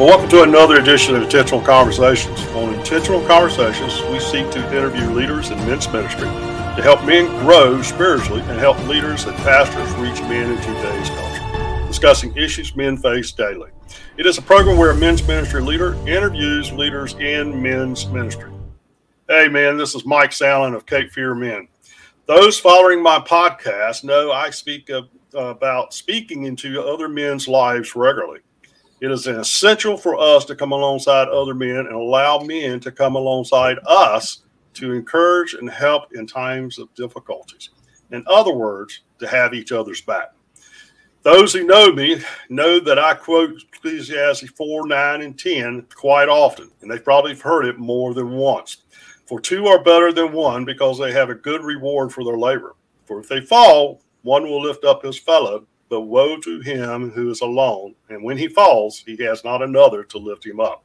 Well, welcome to another edition of Intentional Conversations. On Intentional Conversations, we seek to interview leaders in men's ministry to help men grow spiritually and help leaders and pastors reach men in today's culture, discussing issues men face daily. It is a program where a men's ministry leader interviews leaders in men's ministry. Hey, man, this is Mike Sallin of Cape Fear Men. Those following my podcast know I speak of, about speaking into other men's lives regularly. It is essential for us to come alongside other men and allow men to come alongside us to encourage and help in times of difficulties. In other words, to have each other's back. Those who know me know that I quote Ecclesiastes 4, 9, and 10 quite often, and they've probably heard it more than once. For two are better than one because they have a good reward for their labor. For if they fall, one will lift up his fellow, but woe to him who is alone, and when he falls, he has not another to lift him up.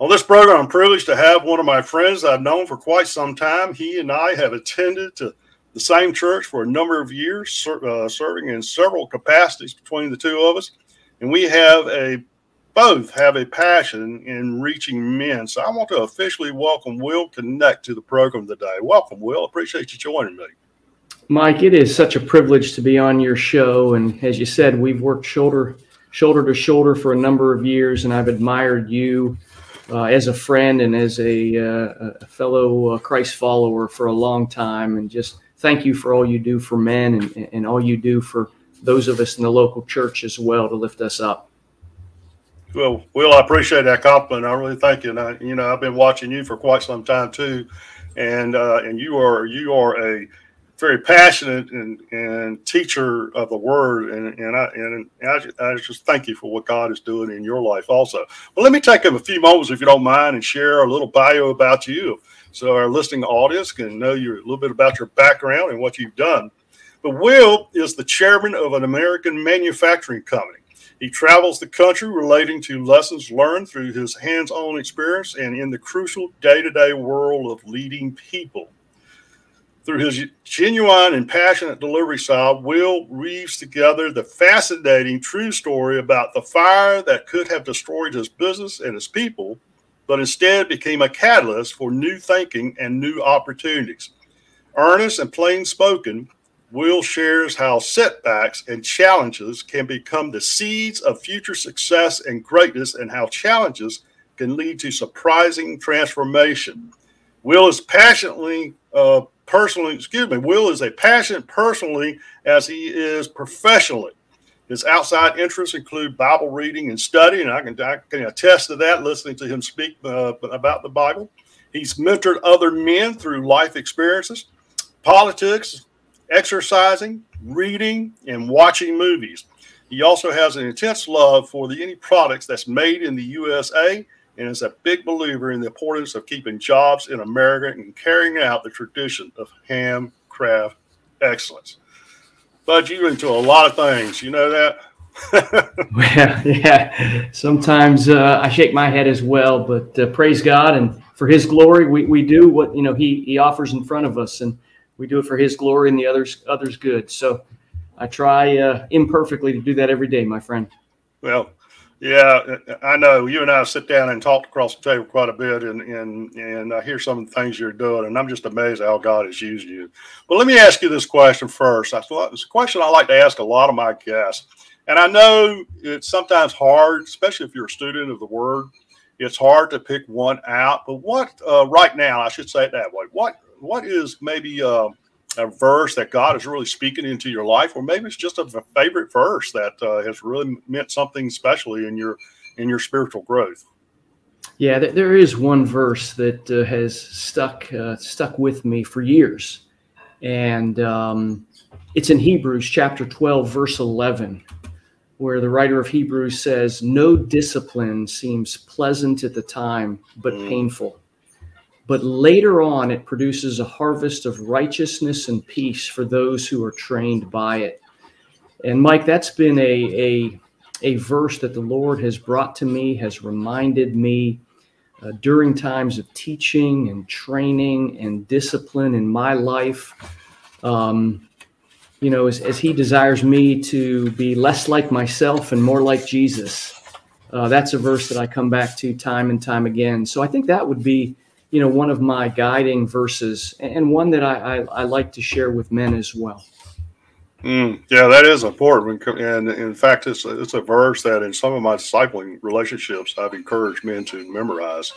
On this program, I'm privileged to have one of my friends I've known for quite some time. He and I have attended to the same church for a number of years, ser- uh, serving in several capacities between the two of us, and we have a both have a passion in reaching men. So I want to officially welcome Will Connect to the program today. Welcome, Will. Appreciate you joining me. Mike, it is such a privilege to be on your show. And as you said, we've worked shoulder shoulder to shoulder for a number of years, and I've admired you uh, as a friend and as a, uh, a fellow uh, Christ follower for a long time. And just thank you for all you do for men and, and all you do for those of us in the local church as well to lift us up. Well, Will, I appreciate that compliment. I really thank you. And I, you know, I've been watching you for quite some time too, and uh, and you are you are a very passionate and, and teacher of the word. And, and, I, and I, I just thank you for what God is doing in your life also. Well, let me take a few moments, if you don't mind, and share a little bio about you so our listening audience can know you a little bit about your background and what you've done. But Will is the chairman of an American manufacturing company. He travels the country relating to lessons learned through his hands on experience and in the crucial day to day world of leading people. Through his genuine and passionate delivery style, Will weaves together the fascinating true story about the fire that could have destroyed his business and his people, but instead became a catalyst for new thinking and new opportunities. Earnest and plain spoken, Will shares how setbacks and challenges can become the seeds of future success and greatness, and how challenges can lead to surprising transformation. Will is passionately uh, personally, excuse me, Will is a passionate personally as he is professionally. His outside interests include Bible reading and study, and I can, I can attest to that listening to him speak uh, about the Bible. He's mentored other men through life experiences, politics, exercising, reading, and watching movies. He also has an intense love for the any products that's made in the USA and is a big believer in the importance of keeping jobs in America and carrying out the tradition of ham handcraft excellence. Bud, you're into a lot of things. You know that? well, yeah. Sometimes uh, I shake my head as well, but uh, praise God and for His glory, we, we do what you know He He offers in front of us, and we do it for His glory and the others others good. So I try uh, imperfectly to do that every day, my friend. Well, yeah, I know. You and I sit down and talk across the table quite a bit, and and and I hear some of the things you're doing, and I'm just amazed how God has used you. But let me ask you this question first. I thought it's a question I like to ask a lot of my guests, and I know it's sometimes hard, especially if you're a student of the Word. It's hard to pick one out. But what uh, right now, I should say it that way. What what is maybe uh, a verse that God is really speaking into your life, or maybe it's just a favorite verse that uh, has really meant something specially in your in your spiritual growth. Yeah, there is one verse that uh, has stuck uh, stuck with me for years, and um, it's in Hebrews chapter twelve, verse eleven, where the writer of Hebrews says, "No discipline seems pleasant at the time, but mm. painful." But later on it produces a harvest of righteousness and peace for those who are trained by it. And Mike, that's been a, a, a verse that the Lord has brought to me, has reminded me uh, during times of teaching and training and discipline in my life. Um, you know, as, as He desires me to be less like myself and more like Jesus. uh, that's a verse that I come back to time and time again. So I think that would be, you know, one of my guiding verses and one that I, I, I like to share with men as well. Mm, yeah, that is important. And in fact, it's a, it's a verse that in some of my discipling relationships, I've encouraged men to memorize.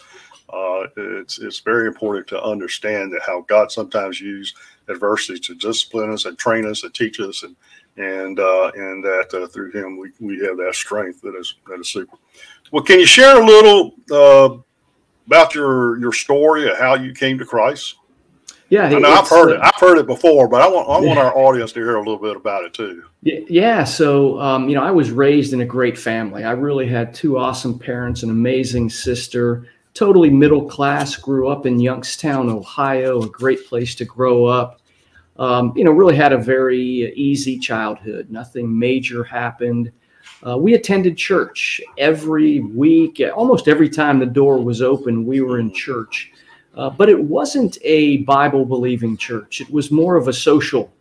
Uh, it's, it's very important to understand that how God sometimes uses adversity to discipline us and train us and teach us and and uh, and that uh, through him we, we have that strength that is that is super. Well, can you share a little uh, about your your story of how you came to Christ? Yeah, I I've heard it. Uh, I've heard it before, but I want I want our audience to hear a little bit about it too. Yeah, so um, you know, I was raised in a great family. I really had two awesome parents, an amazing sister, totally middle class. Grew up in Youngstown, Ohio, a great place to grow up um, you know, really had a very easy childhood. Nothing major happened. Uh, we attended church every week, almost every time the door was open, we were in church. Uh, but it wasn't a Bible believing church, it was more of a social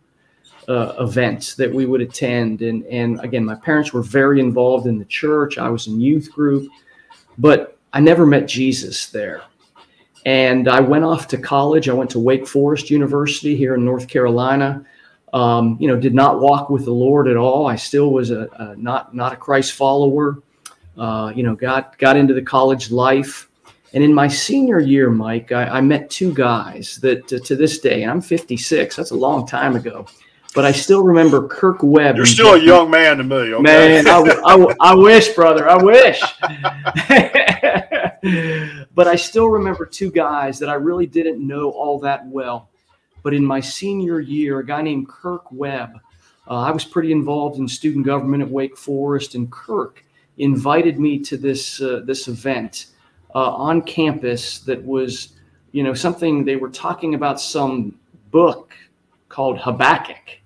uh, event that we would attend. And, and again, my parents were very involved in the church, I was in youth group, but I never met Jesus there. And I went off to college. I went to Wake Forest University here in North Carolina. Um, you know, did not walk with the Lord at all. I still was a, a not not a Christ follower. Uh, you know, got got into the college life. And in my senior year, Mike, I, I met two guys that uh, to this day, and I'm 56. That's a long time ago but I still remember Kirk Webb. You're still a young man to me. Okay? Man, I, I, I, wish, brother. I wish. but I still remember two guys that I really didn't know all that well. But in my senior year, a guy named Kirk Webb, uh, I was pretty involved in student government at Wake Forest, and Kirk invited me to this uh, this event uh, on campus that was, you know, something they were talking about some book called Habakkuk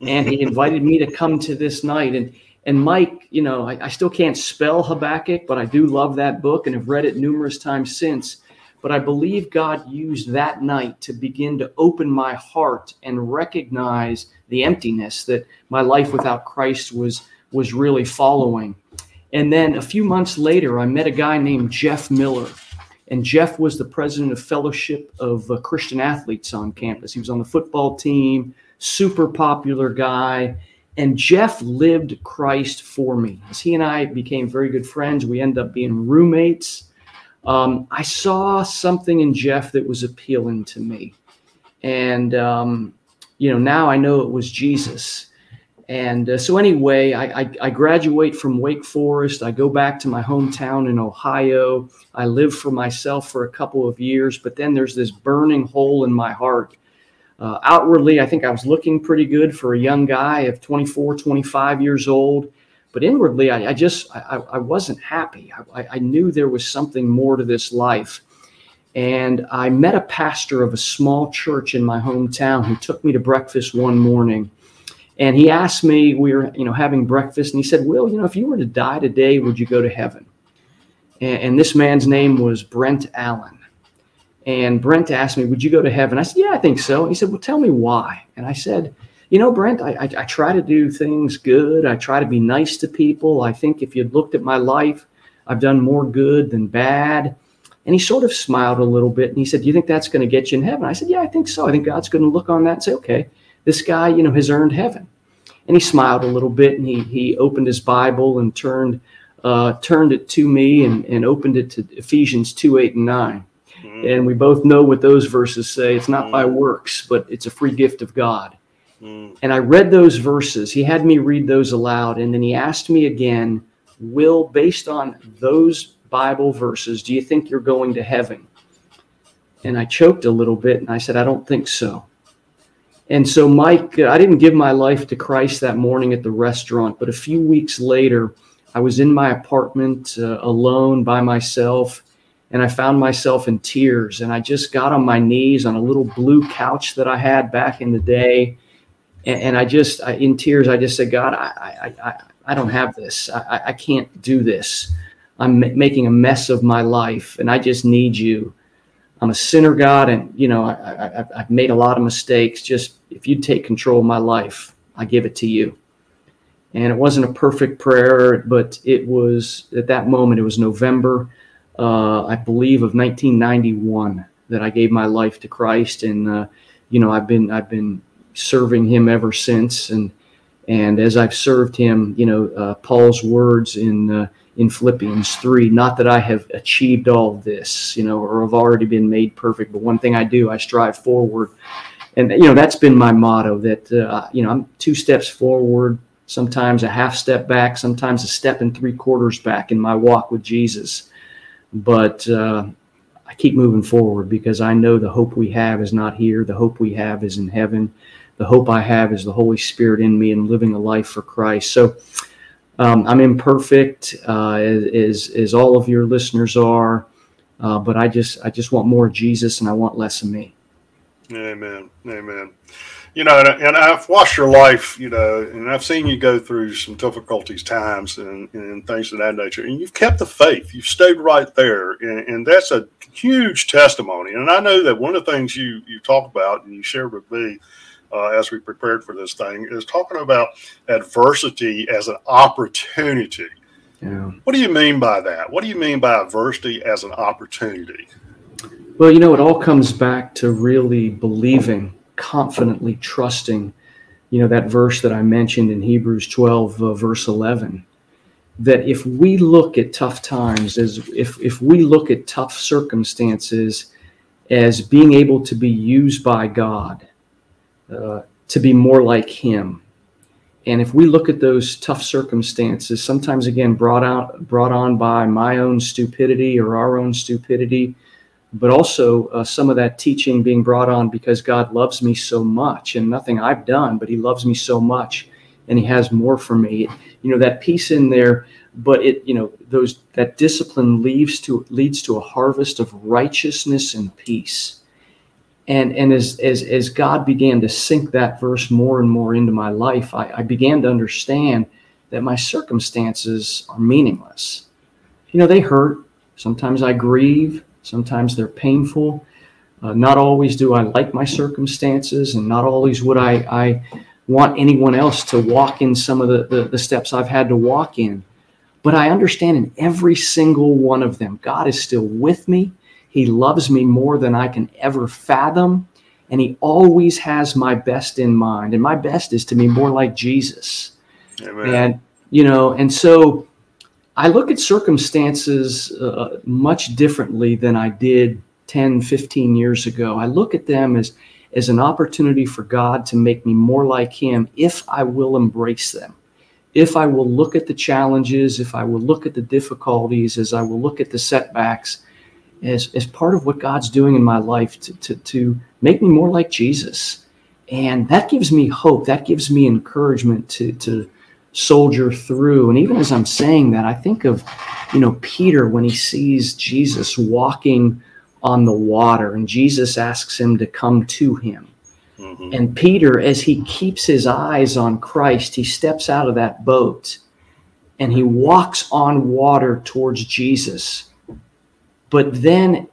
and he invited me to come to this night. And and Mike, you know, I, I, still can't spell Habakkuk, but I do love that book and have read it numerous times since. But I believe God used that night to begin to open my heart and recognize the emptiness that my life without Christ was was really following. And then a few months later, I met a guy named Jeff Miller. And Jeff was the president of Fellowship of uh, Christian Athletes on campus. He was on the football team, super popular guy. And Jeff lived Christ for me. As he and I became very good friends, we ended up being roommates. Um, I saw something in Jeff that was appealing to me. And, um, you know, now I know it was Jesus. And uh, so, anyway, I, I, I, graduate from Wake Forest. I go back to my hometown in Ohio. I live for myself for a couple of years, but then there's this burning hole in my heart uh, outwardly, I think I was looking pretty good for a young guy of 24, 25 years old. But inwardly, I, I just I, I, wasn't happy. I, I knew there was something more to this life. And I met a pastor of a small church in my hometown who took me to breakfast one morning. And he asked me, we were, you know, having breakfast, and he said, Will, you know, if you were to die today, would you go to heaven? And, and this man's name was Brent Allen. And Brent asked me, Would you go to heaven? I said, Yeah, I think so. He said, Well, tell me why. And I said, You know, Brent, I, I, I try to do things good. I try to be nice to people. I think if you'd looked at my life, I've done more good than bad. And he sort of smiled a little bit and he said, Do you think that's going to get you in heaven? I said, Yeah, I think so. I think God's going to look on that and say, Okay, this guy, you know, has earned heaven. And he smiled a little bit and he, he opened his Bible and turned uh, turned it to me and, and opened it to Ephesians 2 8 and 9. Mm-hmm. And we both know what those verses say. It's not mm-hmm. by works, but it's a free gift of God. Mm-hmm. And I read those verses. He had me read those aloud. And then he asked me again, Will, based on those Bible verses, do you think you're going to heaven? And I choked a little bit and I said, I don't think so. And so, Mike, I didn't give my life to Christ that morning at the restaurant, but a few weeks later, I was in my apartment uh, alone by myself and I found myself in tears. And I just got on my knees on a little blue couch that I had back in the day. And, and I just, I, in tears, I just said, God, I, I, I, I don't have this. I, I can't do this. I'm making a mess of my life, and I just need you. I'm a sinner, God, and you know I, I've made a lot of mistakes. Just if you take control of my life, I give it to you. And it wasn't a perfect prayer, but it was at that moment, it was November, uh, I believe, of 1991 that I gave my life to Christ. And, uh, you know, I've been, I've been serving him ever since. And, and as I've served him, you know, uh, Paul's words in, uh, in Philippians 3, not that I have achieved all this, you know, or have already been made perfect, but one thing I do, I strive forward. And, you know, that's been my motto that, uh, you know, I'm two steps forward, sometimes a half step back, sometimes a step and three quarters back in my walk with Jesus. But uh, I keep moving forward because I know the hope we have is not here. The hope we have is in heaven. The hope I have is the Holy Spirit in me and living a life for Christ. So, um, I'm imperfect, uh, as as all of your listeners are, uh, but I just I just want more Jesus and I want less of me. Amen. Amen. You know, and, and I've watched your life, you know, and I've seen you go through some difficulties times and, and things of that nature, and you've kept the faith. You've stayed right there, and, and that's a huge testimony. And I know that one of the things you you talk about and you shared with me uh, as we prepared for this thing is talking about adversity as an opportunity. Yeah. What do you mean by that? What do you mean by adversity as an opportunity? Well, you know, it all comes back to really believing, confidently trusting, you know, that verse that I mentioned in Hebrews 12, uh, verse 11, that if we look at tough times, as if, if we look at tough circumstances as being able to be used by God, uh, to be more like Him. And if we look at those tough circumstances, sometimes again brought out brought on by my own stupidity or our own stupidity, but also uh, some of that teaching being brought on because God loves me so much and nothing I've done, but He loves me so much and He has more for me. You know that piece in there, but it you know those that discipline leads to leads to a harvest of righteousness and peace and and as as as God began to sink that verse more and more into my life, I, I began to understand that my circumstances are meaningless. You know, they hurt. Sometimes I grieve. Sometimes they're painful. Uh, not always do I like my circumstances, and not always would I, I want anyone else to walk in some of the, the, the steps I've had to walk in. But I understand in every single one of them, God is still with me. He loves me more than I can ever fathom. And he always has my best in mind. And my best is to be more like Jesus. Amen. And, you know, and so I look at circumstances uh, much differently than I did 10, 15 years ago. I look at them as, as an opportunity for God to make me more like Him if I will embrace them. If I will look at the challenges, if I will look at the difficulties, as I will look at the setbacks, as, as part of what God's doing in my life to, to, to make me more like Jesus. And that gives me hope. That gives me encouragement to, to soldier through. And even as I'm saying that, I think of, you know, Peter when he sees Jesus walking on the water and Jesus asks him to come to him. Mm-hmm. And Peter, as he keeps his eyes on Christ, he steps out of that boat and he walks on water towards Jesus. But then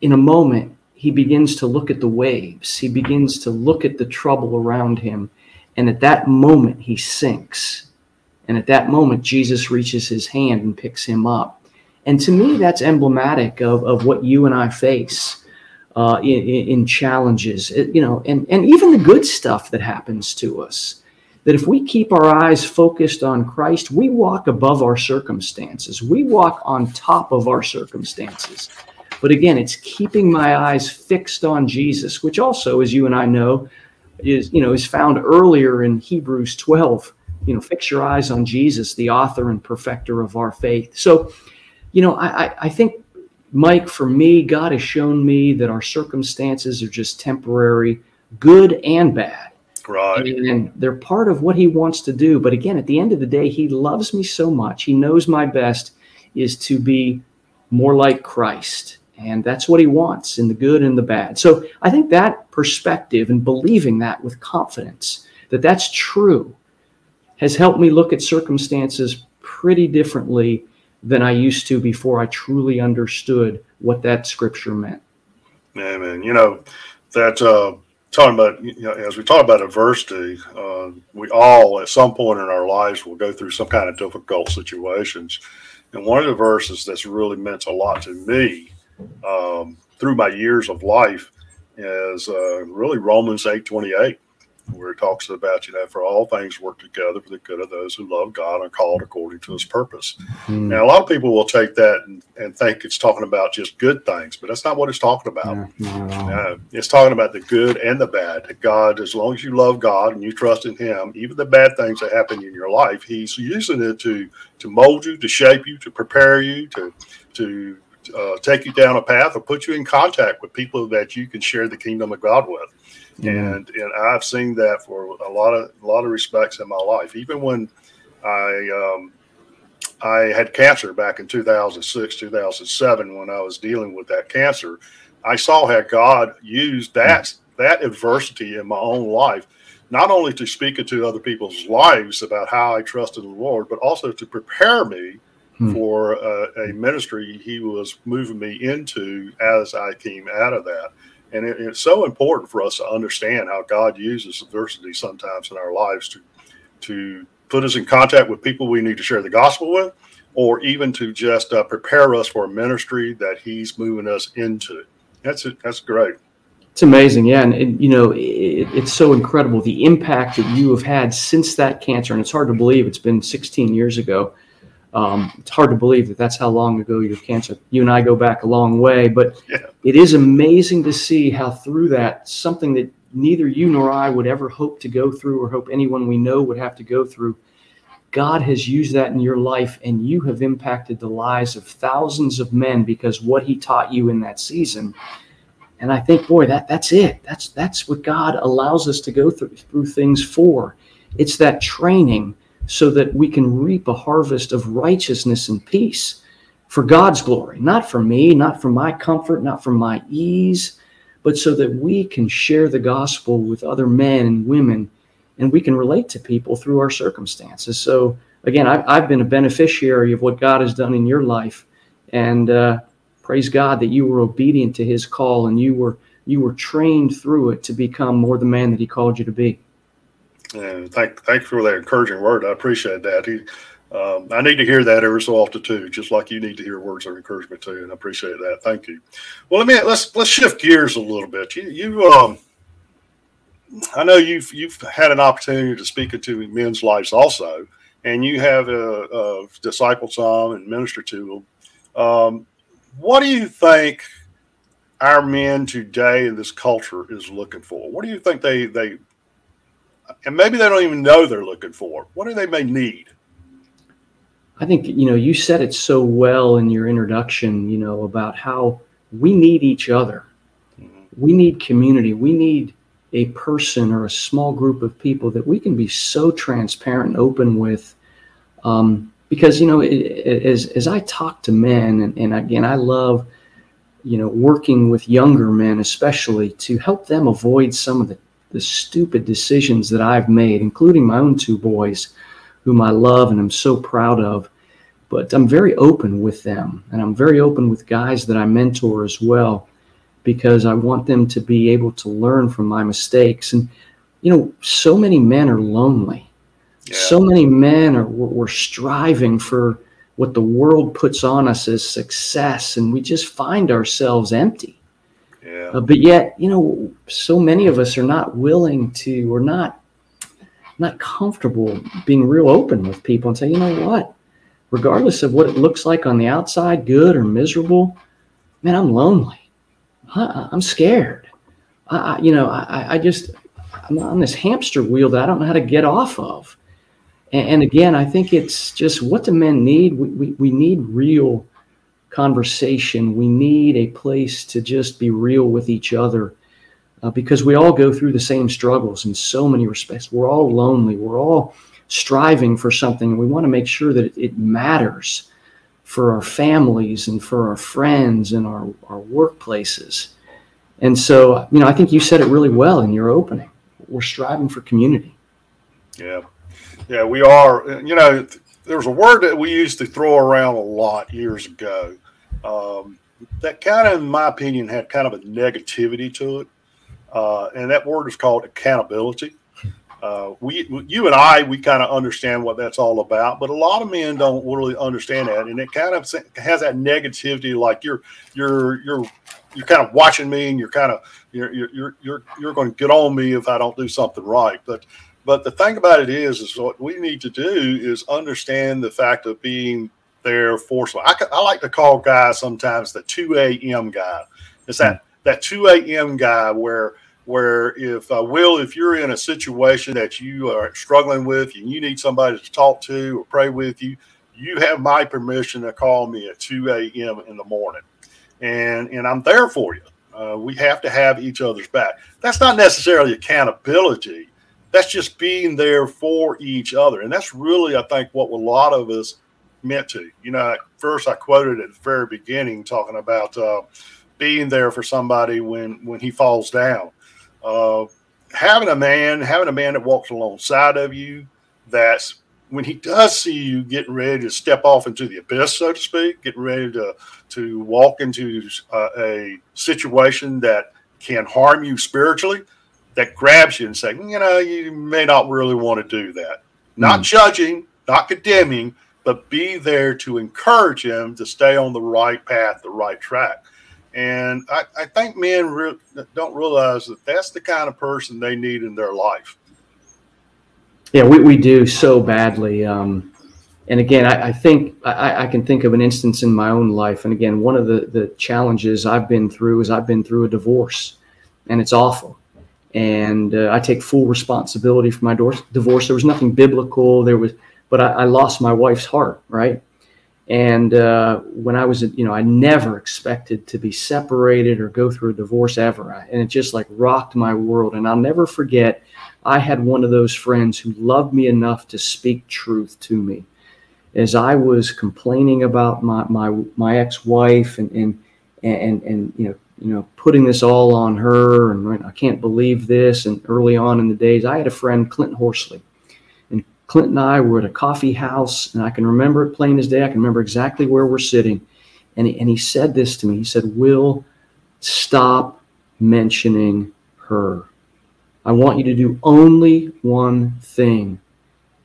in a moment, he begins to look at the waves. He begins to look at the trouble around him. And at that moment, he sinks. And at that moment, Jesus reaches his hand and picks him up. And to me, that's emblematic of, of what you and I face uh, in, in, challenges, you know, and, and even the good stuff that happens to us that if we keep our eyes focused on Christ, we walk above our circumstances. We walk on top of our circumstances. But again, it's keeping my eyes fixed on Jesus, which also, as you and I know, is you know is found earlier in Hebrews 12. You know, fix your eyes on Jesus, the author and perfecter of our faith. So, you know, I, I think, Mike, for me, God has shown me that our circumstances are just temporary, good and bad Right. And they're part of what he wants to do. But again, at the end of the day, he loves me so much. He knows my best is to be more like Christ. And that's what he wants in the good and the bad. So I think that perspective and believing that with confidence that that's true has helped me look at circumstances pretty differently than I used to before I truly understood what that scripture meant. Amen. You know, that uh, talking about you know, as we talk about adversity, uh, we all at some point in our lives will go through some kind of difficult situations. And one of the verses that's really meant a lot to me um, through my years of life is uh, really Romans eight twenty eight where it talks about, you know, for all things work together for the good of those who love God and called according to his purpose. Mm. Now, a lot of people will take that and, and, think it's talking about just good things, but that's not what it's talking about. uh, it's talking about the good and the bad. That God, as long as you love God and you trust in him, even the bad things that happen in your life, he's using it to to mold you, to shape you, to prepare you, to to uh, take you down a path or put you in contact with people that you can share the kingdom of God with. Mm-hmm. And and I've seen that for a lot of a lot of respects in my life. Even when I um, I had cancer back in 2006, 2007, when I was dealing with that cancer, I saw how God used that that adversity in my own life, not only to speak into other people's lives about how I trusted the Lord, but also to prepare me hmm. for a ministry He was moving me into as I came out of that. And it, it's so important for us to understand how God uses adversity sometimes in our lives to to put us in contact with people we need to share the gospel with, or even to just uh, prepare us for a ministry that He's moving us into. That's it. That's great. It's amazing, yeah, and, you know it, it's so incredible the impact that you have had since that cancer, and it's hard to believe it's been 16 years ago. Um, it's hard to believe that that's how long ago you have cancer. You and I go back a long way, but yeah. it is amazing to see how through that something that neither you nor I would ever hope to go through or hope anyone we know would have to go through. God has used that in your life, and you have impacted the lives of thousands of men because what He taught you in that season. And I think, boy, that that's it. That's that's what God allows us to go through, through things for. It's that training so that we can reap a harvest of righteousness and peace for God's glory, not for me, not for my comfort, not for my ease, but so that we can share the gospel with other men and women and we can relate to people through our circumstances. So, again, I've, been a beneficiary of what God has done in your life. And uh, praise God that you were obedient to his call and you were you were trained through it to become more the man that he called you to be. And thank thank you for that encouraging word. I appreciate that. He, um, I need to hear that every so often too, just like you need to hear words of encouragement too. And I appreciate that. Thank you. Well, let me let's let's shift gears a little bit. You you um, I know you've you've had an opportunity to speak into men's lives also, and you have a, a disciple some and minister to them. Um, what do you think our men today in this culture is looking for? What do you think they they and maybe they don't even know they're looking for. What do they may need? I think you know you said it so well in your introduction. You know about how we need each other. Mm-hmm. We need community. We need a person or a small group of people that we can be so transparent and open with. Um, because you know, it, it, as as I talk to men, and, and again, I love you know working with younger men, especially to help them avoid some of the the stupid decisions that I've made, including my own two boys, whom I love and I'm so proud of. But I'm very open with them, and I'm very open with guys that I mentor as well, because I want them to be able to learn from my mistakes. And, you know, so many men are lonely. Yeah. So many men are we're striving for what the world puts on us as success, and we just find ourselves empty yeah. Uh, but yet, you know, so many of us are not willing to, or not, not comfortable being real open with people and say, you know what, regardless of what it looks like on the outside, good or miserable, man, I'm lonely. I, am scared. I, you know, I, I just, I'm on this hamster wheel that I don't know how to get off of. And, and again, I think it's just what do men need? We, we, we need real conversation. We need a place to just be real with each other uh, because we all go through the same struggles in so many respects. We're all lonely. We're all striving for something. We want to make sure that it, it matters for our families and for our friends and our, our workplaces. And so, you know, I think you said it really well in your opening. We're striving for community. Yeah. Yeah, we are. You know, there's a word that we used to throw around a lot years ago um, that kind of, in my opinion, had kind of a negativity to it. uh, and that word is called accountability. Uh, we, you and I, we kind of understand what that's all about, but a lot of men don't really understand that, and it kind of has that negativity, like you're, you're, you're, you're kind of watching me, and you're kind of, you're, you're, you're, you're going to get on me if I don't do something right. But, but the thing about it is, is what we need to do is understand the fact of being there for. So I, I like to call guys sometimes the two a.m. guy. It's that that two a.m. guy where where if uh, will if you're in a situation that you are struggling with and you need somebody to talk to or pray with you you have my permission to call me at 2 a.m in the morning and and i'm there for you uh, we have to have each other's back that's not necessarily accountability that's just being there for each other and that's really i think what a lot of us meant to you know first i quoted at the very beginning talking about uh, being there for somebody when when he falls down uh, having a man, having a man that walks alongside of you, that's when he does see you getting ready to step off into the abyss, so to speak, getting ready to to walk into uh, a situation that can harm you spiritually, that grabs you and say, you know, you may not really want to do that. Not mm. judging, not condemning, but be there to encourage him to stay on the right path, the right track. And I, I think men re- don't realize that that's the kind of person they need in their life. Yeah, we, we do so badly. Um, and again, I, I think I, I, can think of an instance in my own life. And again, one of the, the challenges I've been through is I've been through a divorce, and it's awful. And uh, I take full responsibility for my divorce. There was nothing biblical. There was, but I, I lost my wife's heart, right? And uh, when I was, you know, I never expected to be separated or go through a divorce ever. And it just like rocked my world. And I'll never forget, I had one of those friends who loved me enough to speak truth to me. As I was complaining about my, my, my ex-wife and, and, and, and, you know, you know, putting this all on her and I can't believe this. And early on in the days, I had a friend, Clinton Horsley Clint and I were at a coffee house, and I can remember it plain as day. I can remember exactly where we're sitting. And he, and he said this to me. He said, Will, stop mentioning her. I want you to do only one thing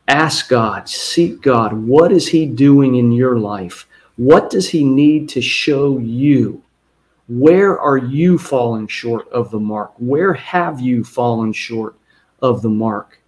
ask God, seek God. What is He doing in your life? What does He need to show you? Where are you falling short of the mark? Where have you fallen short of the mark?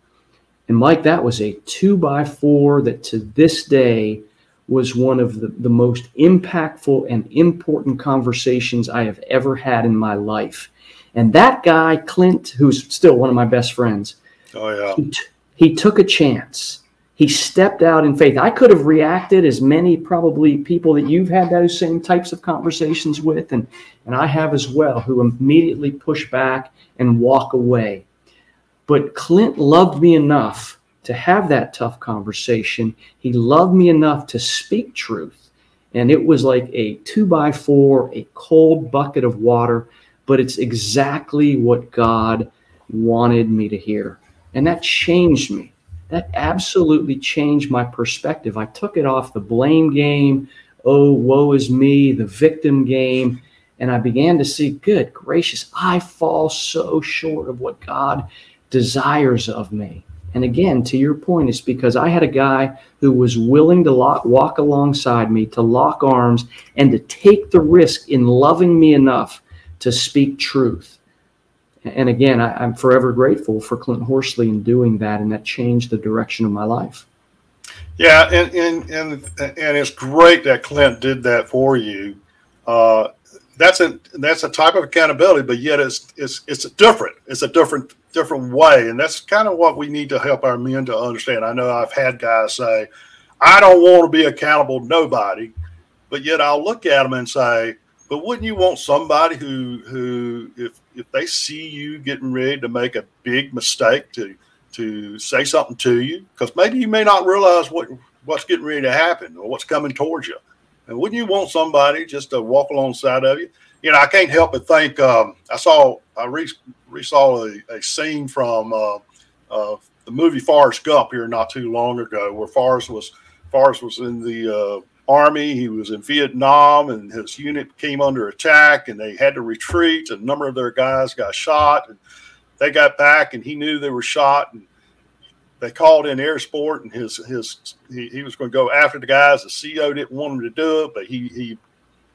And Mike, that was a two by four that to this day was one of the, the most impactful and important conversations I have ever had in my life. And that guy, Clint, who's still one of my best friends, oh, yeah. he, t- he took a chance. He stepped out in faith. I could have reacted as many probably people that you've had those same types of conversations with, and, and I have as well, who immediately push back and walk away. But Clint loved me enough to have that tough conversation. He loved me enough to speak truth. And it was like a two by four, a cold bucket of water, but it's exactly what God wanted me to hear. And that changed me. That absolutely changed my perspective. I took it off the blame game, oh, woe is me, the victim game. And I began to see, good gracious, I fall so short of what God desires of me. And again, to your point, it's because I had a guy who was willing to lock, walk alongside me, to lock arms, and to take the risk in loving me enough to speak truth. And again, I, am forever grateful for Clint Horsley in doing that, and that changed the direction of my life. Yeah, and and and, and it's great that Clint did that for you. Uh, that's a that's a type of accountability, but yet it's it's it's different. It's a different different way, and that's kind of what we need to help our men to understand. I know I've had guys say, "I don't want to be accountable to nobody," but yet I'll look at them and say, "But wouldn't you want somebody who who if if they see you getting ready to make a big mistake to to say something to you because maybe you may not realize what what's getting ready to happen or what's coming towards you." And wouldn't you want somebody just to walk alongside of you? You know, I can't help but think. Um, I saw I re, saw a, a, scene from uh, uh, the movie Forrest Gump here not too long ago, where Forrest was Forrest was in the uh, army. He was in Vietnam, and his unit came under attack, and they had to retreat. A number of their guys got shot, and they got back, and he knew they were shot. And they called in air support, and his his he, he was going to go after the guys. The CO didn't want him to do it, but he he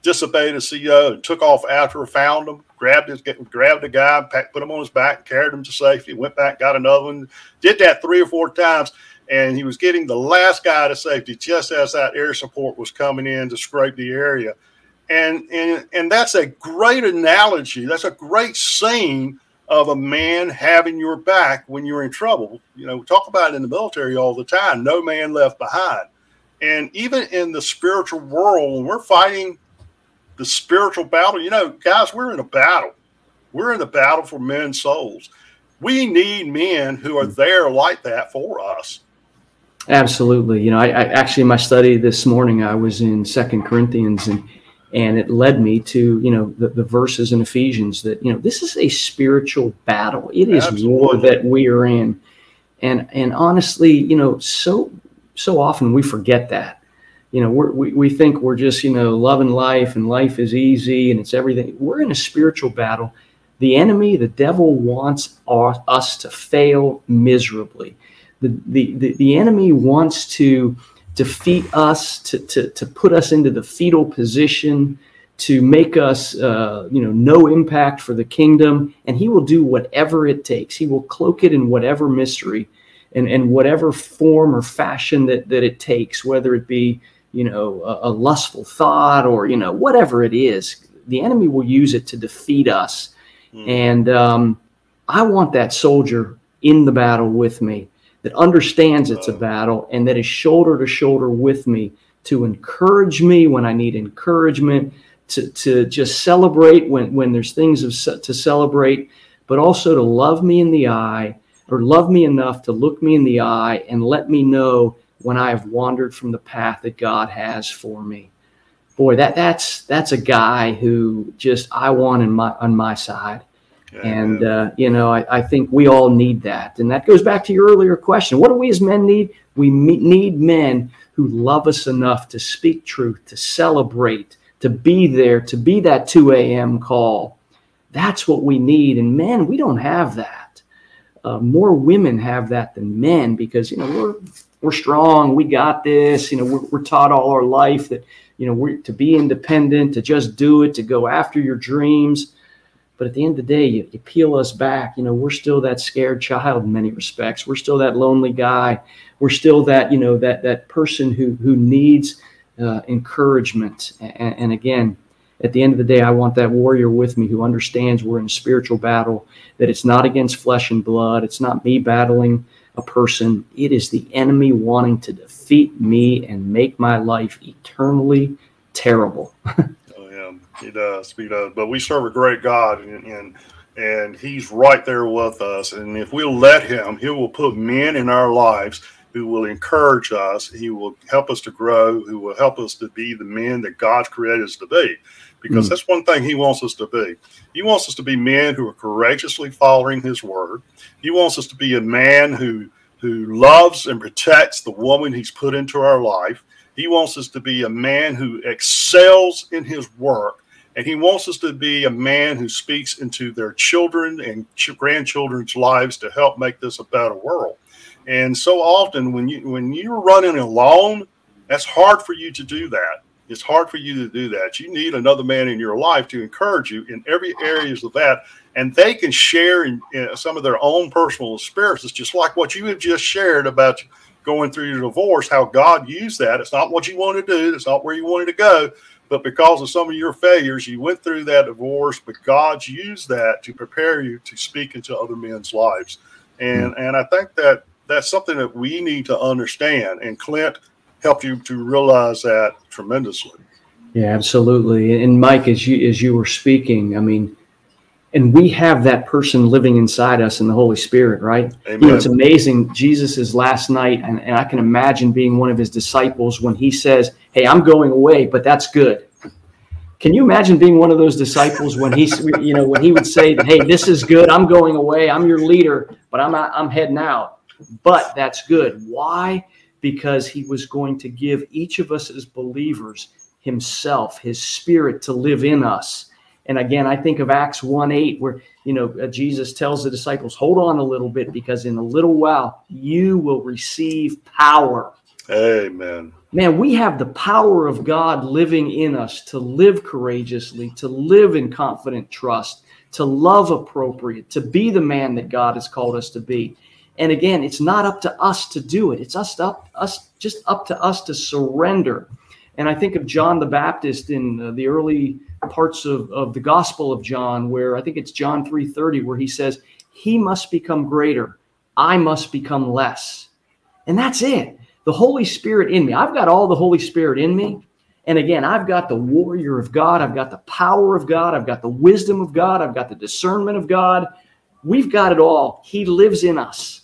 disobeyed the CO and took off after found him, grabbed his grabbed the guy, put him on his back, carried him to safety, went back, got another one, did that three or four times and he was getting the last guy to safety just as that air support was coming in to scrape the area. And, and, and that's a great analogy. That's a great scene of a man having your back when you're in trouble. You know, talk about it in the military all the time no man left behind. And even in the spiritual world, when we're fighting the spiritual battle, you know, guys, we're in a battle. We're in a battle for men's souls. We need men who are there like that for us. Absolutely. You know, I, I, actually my study this morning I was in Second Corinthians and and it led me to you know the, the verses in Ephesians that you know this is a spiritual battle. It is Absolutely. war that we are in, and and honestly, you know, so so often we forget that. You know, we we think we're just you know loving life and life is easy and it's everything. We're in a spiritual battle. The enemy, the devil, wants our, us to fail miserably the, the, the, enemy wants to defeat us, to, to, to put us into the fetal position, to make us, uh, you know, no impact for the kingdom. And he will do whatever it takes. He will cloak it in whatever mystery and, and whatever form or fashion that, that it takes, whether it be, you know, a, a lustful thought or, you know, whatever it is. The enemy will use it to defeat us. Mm. And um, I want that soldier in the battle with me that understands it's a battle and that is shoulder to shoulder with me to encourage me when I need encouragement, to, to just celebrate when, when there's things of, to celebrate, but also to love me in the eye or love me enough to look me in the eye and let me know when I have wandered from the path that God has for me. Boy, that that's that's a guy who just I want in my on my side and, uh, you know, I, I, think we all need that. And that goes back to your earlier question. What do we as men need? We need men who love us enough to speak truth, to celebrate, to be there, to be that 2 a.m. call. That's what we need. And men, we don't have that. Uh, more women have that than men because, you know, we're, we're strong. We got this. You know, we're, we're taught all our life that, you know, we're to be independent, to just do it, to go after your dreams but at the end of the day, you, you peel us back. You know, we're still that scared child in many respects. We're still that lonely guy. We're still that you know that that person who who needs uh, encouragement. And, and again, at the end of the day, I want that warrior with me who understands we're in a spiritual battle. That it's not against flesh and blood. It's not me battling a person. It is the enemy wanting to defeat me and make my life eternally terrible. He does. He does. But we serve a great God, and, and and He's right there with us. And if we'll let Him, He will put men in our lives who will encourage us. He will help us to grow. Who will help us to be the men that God created us to be. Because mm. that's one thing He wants us to be. He wants us to be men who are courageously following His word. He wants us to be a man who who loves and protects the woman He's put into our life. He wants us to be a man who excels in his work and he wants us to be a man who speaks into their children and ch- grandchildren's lives to help make this a better world. And so often when you when you're running alone, that's hard for you to do that. It's hard for you to do that. You need another man in your life to encourage you in every areas of that, and they can share in, in some of their own personal experiences, just like what you have just shared about going through your divorce. How God used that. It's not what you want to do. It's not where you wanted to go, but because of some of your failures, you went through that divorce, but God's used that to prepare you to speak into other men's lives. And mm-hmm. and I think that that's something that we need to understand. And Clint helped you to realize that tremendously. Yeah, absolutely. And Mike, as you as you were speaking, I mean, and we have that person living inside us in the Holy Spirit, right? Amen. You know, it's amazing. Jesus' is last night, and, and I can imagine being one of his disciples when he says, Hey, I'm going away, but that's good. Can you imagine being one of those disciples when he's, you know, when he would say, Hey, this is good. I'm going away. I'm your leader, but I'm, not, I'm heading out. But that's good. Why? because he was going to give each of us as believers himself, his spirit to live in us. And again, I think of Acts 1 8, where, you know, uh, Jesus tells the disciples, hold on a little bit because in a little while you will receive power. Amen. Man, we have the power of God living in us to live courageously, to live in confident trust, to love appropriate, to be the man that God has called us to be. And again, it's not up to us to do it. It's us up us just up to us to surrender. And I think of John the Baptist in uh, the early parts of, of the Gospel of John, where I think it's John 3:30, where he says, He must become greater, I must become less. And that's it. The Holy Spirit in me. I've got all the Holy Spirit in me. And again, I've got the warrior of God. I've got the power of God. I've got the wisdom of God. I've got the discernment of God. We've got it all. He lives in us.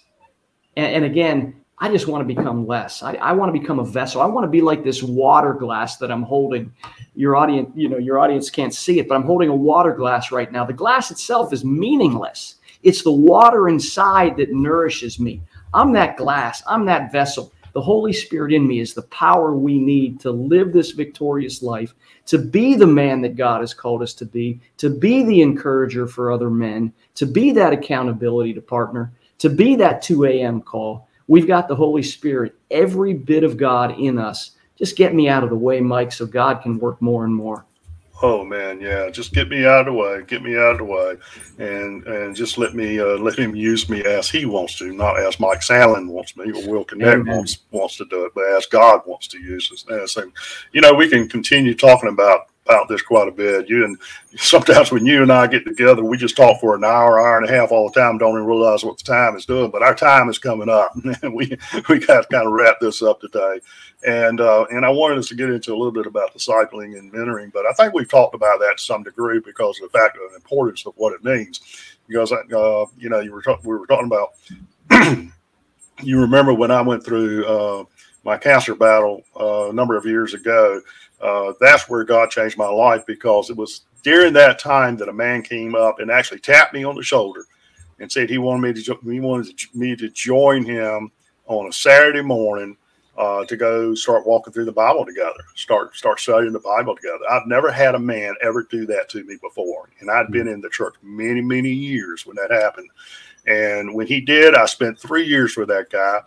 And, and again, I just want to become less. I, I, want to become a vessel. I want to be like this water glass that I'm holding. Your audience, you know, your audience can't see it, but I'm holding a water glass right now. The glass itself is meaningless. It's the water inside that nourishes me. I'm that glass. I'm that vessel. The Holy Spirit in me is the power we need to live this victorious life, to be the man that God has called us to be, to be the encourager for other men, to be that accountability to partner, to be that 2 a.m. call. We've got the Holy Spirit, every bit of God in us. Just get me out of the way, Mike, so God can work more and more. Oh man, yeah. Just get me out of the way. Get me out of the way, and and just let me uh, let him use me as he wants to, not as Mike Sandlin wants me or Will Knecht wants wants to do it, but as God wants to use us. And so, you know, we can continue talking about about this quite a bit. You and sometimes when you and I get together, we just talk for an hour, hour and a half all the time. Don't even realize what the time is doing. But our time is coming up, and we we got to kind of wrap this up today. And uh, and I wanted us to get into a little bit about discipling and mentoring, but I think we've talked about that to some degree because of the fact of the importance of what it means. Because uh, you know, you were ta- we were talking about. you remember when I went through uh, my cancer battle uh, a number of years ago uh, that's where God changed my life because it was during that time that a man came up and actually tapped me on the shoulder and said he wanted me to he wanted me to join him on a Saturday morning uh, to go start walking through the Bible together, start start studying the Bible together. I've never had a man ever do that to me before, and I'd been in the church many many years when that happened. And when he did, I spent three years with that guy.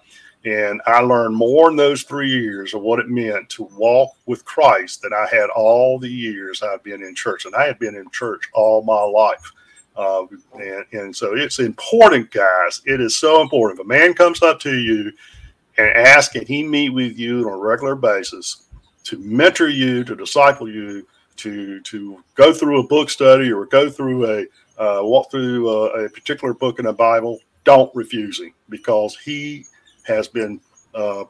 And I learned more in those three years of what it meant to walk with Christ than I had all the years I've been in church. And I had been in church all my life. Uh, and, and so it's important, guys. It is so important. If a man comes up to you and asks, can he meet with you on a regular basis to mentor you, to disciple you, to to go through a book study or go through a uh, walk through a, a particular book in the Bible, don't refuse him because he has been uh,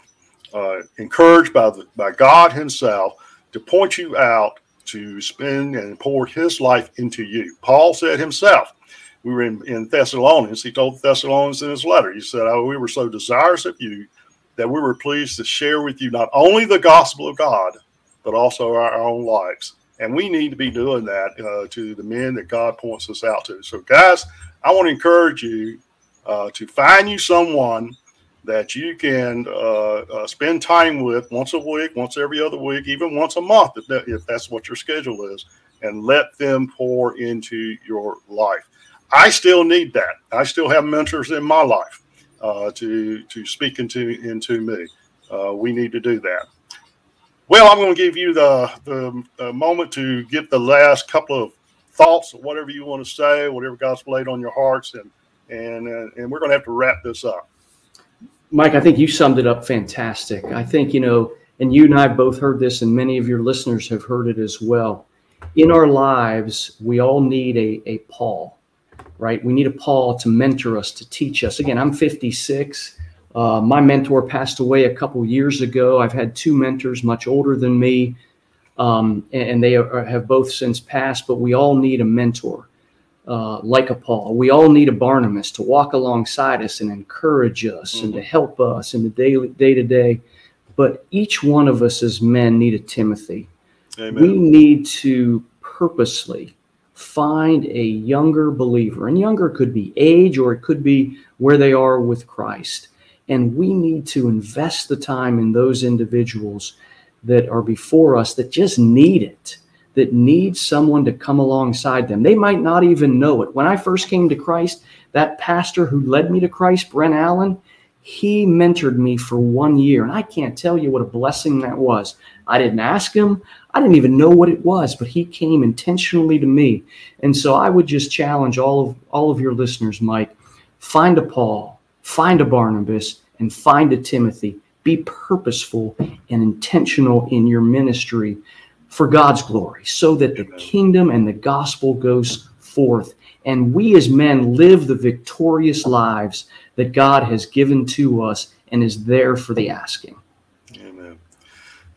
uh, encouraged by the, by God Himself to point you out to spend and pour His life into you. Paul said himself, we were in, in Thessalonians. He told Thessalonians in his letter, he said, oh, "We were so desirous of you that we were pleased to share with you not only the gospel of God, but also our, our own lives." And we need to be doing that uh, to the men that God points us out to. So, guys, I want to encourage you uh, to find you someone that you can uh, uh, spend time with once a week, once every other week, even once a month, if, that, if that's what your schedule is, and let them pour into your life. I still need that. I still have mentors in my life uh, to to speak into into me. Uh, we need to do that. Well, I'm going to give you the the moment to get the last couple of thoughts, whatever you want to say, whatever God's laid on your hearts, and and uh, and we're going to have to wrap this up. Mike, I think you summed it up fantastic. I think, you know, and you and I both heard this, and many of your listeners have heard it as well. In our lives, we all need a, a Paul, right? We need a Paul to mentor us, to teach us. Again, I'm 56. Uh, my mentor passed away a couple years ago. I've had two mentors much older than me, um, and, and, they are, have both since passed, but we all need a mentor uh, like a Paul. We all need a Barnabas to walk alongside us and encourage us mm-hmm. and to help us in the daily day to day. But each one of us as men need a Timothy. Amen. We need to purposely find a younger believer, and younger could be age or it could be where they are with Christ, And we need to invest the time in those individuals that are before us that just need it, that need someone to come alongside them. They might not even know it. When I first came to Christ, that pastor who led me to Christ, Brent Allen, he mentored me for one year. And I can't tell you what a blessing that was. I didn't ask him, I didn't even know what it was, but he came intentionally to me. And so I would just challenge all of all of your listeners, Mike, find a Paul, find a Barnabas, and find a Timothy. Be purposeful and intentional in your ministry for God's glory, so that the kingdom and the gospel goes forth. And we as men live the victorious lives that God has given to us and is there for the asking. Amen.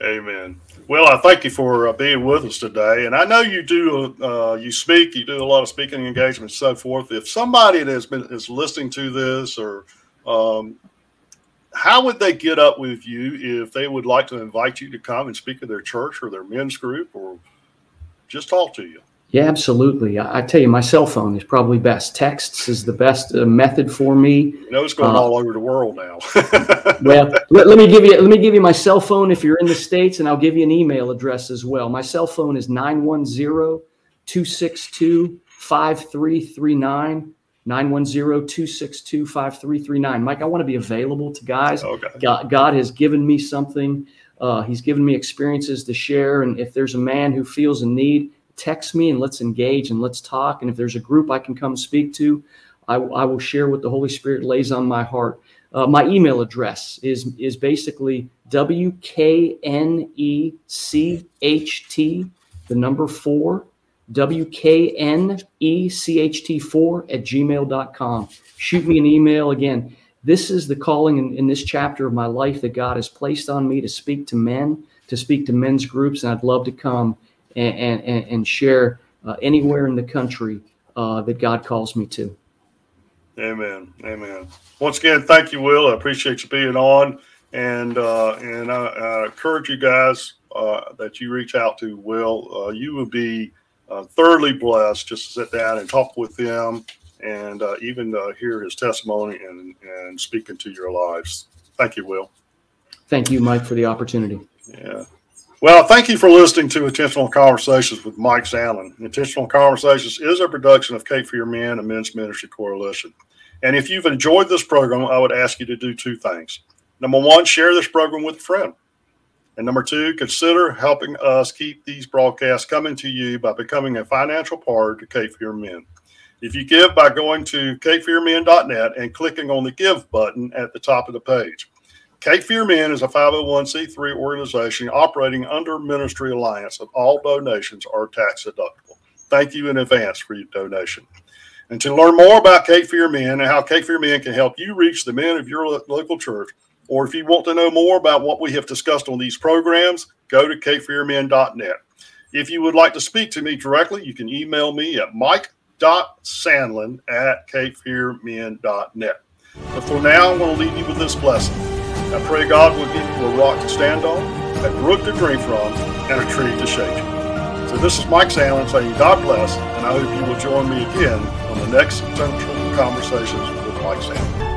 Amen. Well, I thank you for uh, being with us today, and I know you do. Uh, you speak, you do a lot of speaking engagements, so forth. If somebody that has been is listening to this, or um, how would they get up with you if they would like to invite you to come and speak at their church or their men's group, or just talk to you? Yeah, absolutely. I, tell you, my cell phone is probably best. Texts is the best uh, method for me. You know, it's going uh, all over the world now. well, let, let, me give you let me give you my cell phone if you're in the states, and I'll give you an email address as well. My cell phone is 910-262-5339. 910-262-5339. Mike, I want to be available to guys. Okay. God, God has given me something. Uh, he's given me experiences to share, and if there's a man who feels a need text me and let's engage and let's talk. And if there's a group I can come speak to, I, I will share what the Holy Spirit lays on my heart. Uh, my email address is is basically WKNECHT, the number four, WKNECHT4 at gmail.com. Shoot me an email. Again, this is the calling in, in this chapter of my life that God has placed on me to speak to men, to speak to men's groups, and I'd love to come and, and, and share uh, anywhere in the country uh, that God calls me to. Amen. Amen. Once again, thank you, Will. I appreciate you being on, and uh, and I, I, encourage you guys uh, that you reach out to Will. Uh, you will be uh, thoroughly blessed just to sit down and talk with him, and even hear his testimony and and speak into your lives. Thank you, Will. Thank you, Mike, for the opportunity. Yeah. Well, thank you for listening to Intentional Conversations with Mike Sandlin. Intentional Conversations is a production of Cape Fear Men and Men's Ministry Coalition. And if you've enjoyed this program, I would ask you to do two things. Number one, share this program with a friend. And number two, consider helping us keep these broadcasts coming to you by becoming a financial partner to Cape Fear Men. If you give by going to capefearmen.net and clicking on the Give button at the top of the page. Cape Fear Men is a 501c3 organization operating under Ministry Alliance, and all donations are tax deductible. Thank you in advance for your donation. And to learn more about Cape Fear Men and how Cape Fear Men can help you reach the men of your local church, or if you want to know more about what we have discussed on these programs, go to capefearmen.net. If you would like to speak to me directly, you can email me at mike.sandlin at capefearmen.net. But for now, I'm going to leave you with this blessing. I pray God will give you a rock to stand on, a brook to drink from, and a tree to shade. So this is Mike Sandlin saying God bless, and I hope you will join me again on the next Intentional Conversations with Mike Sandlin.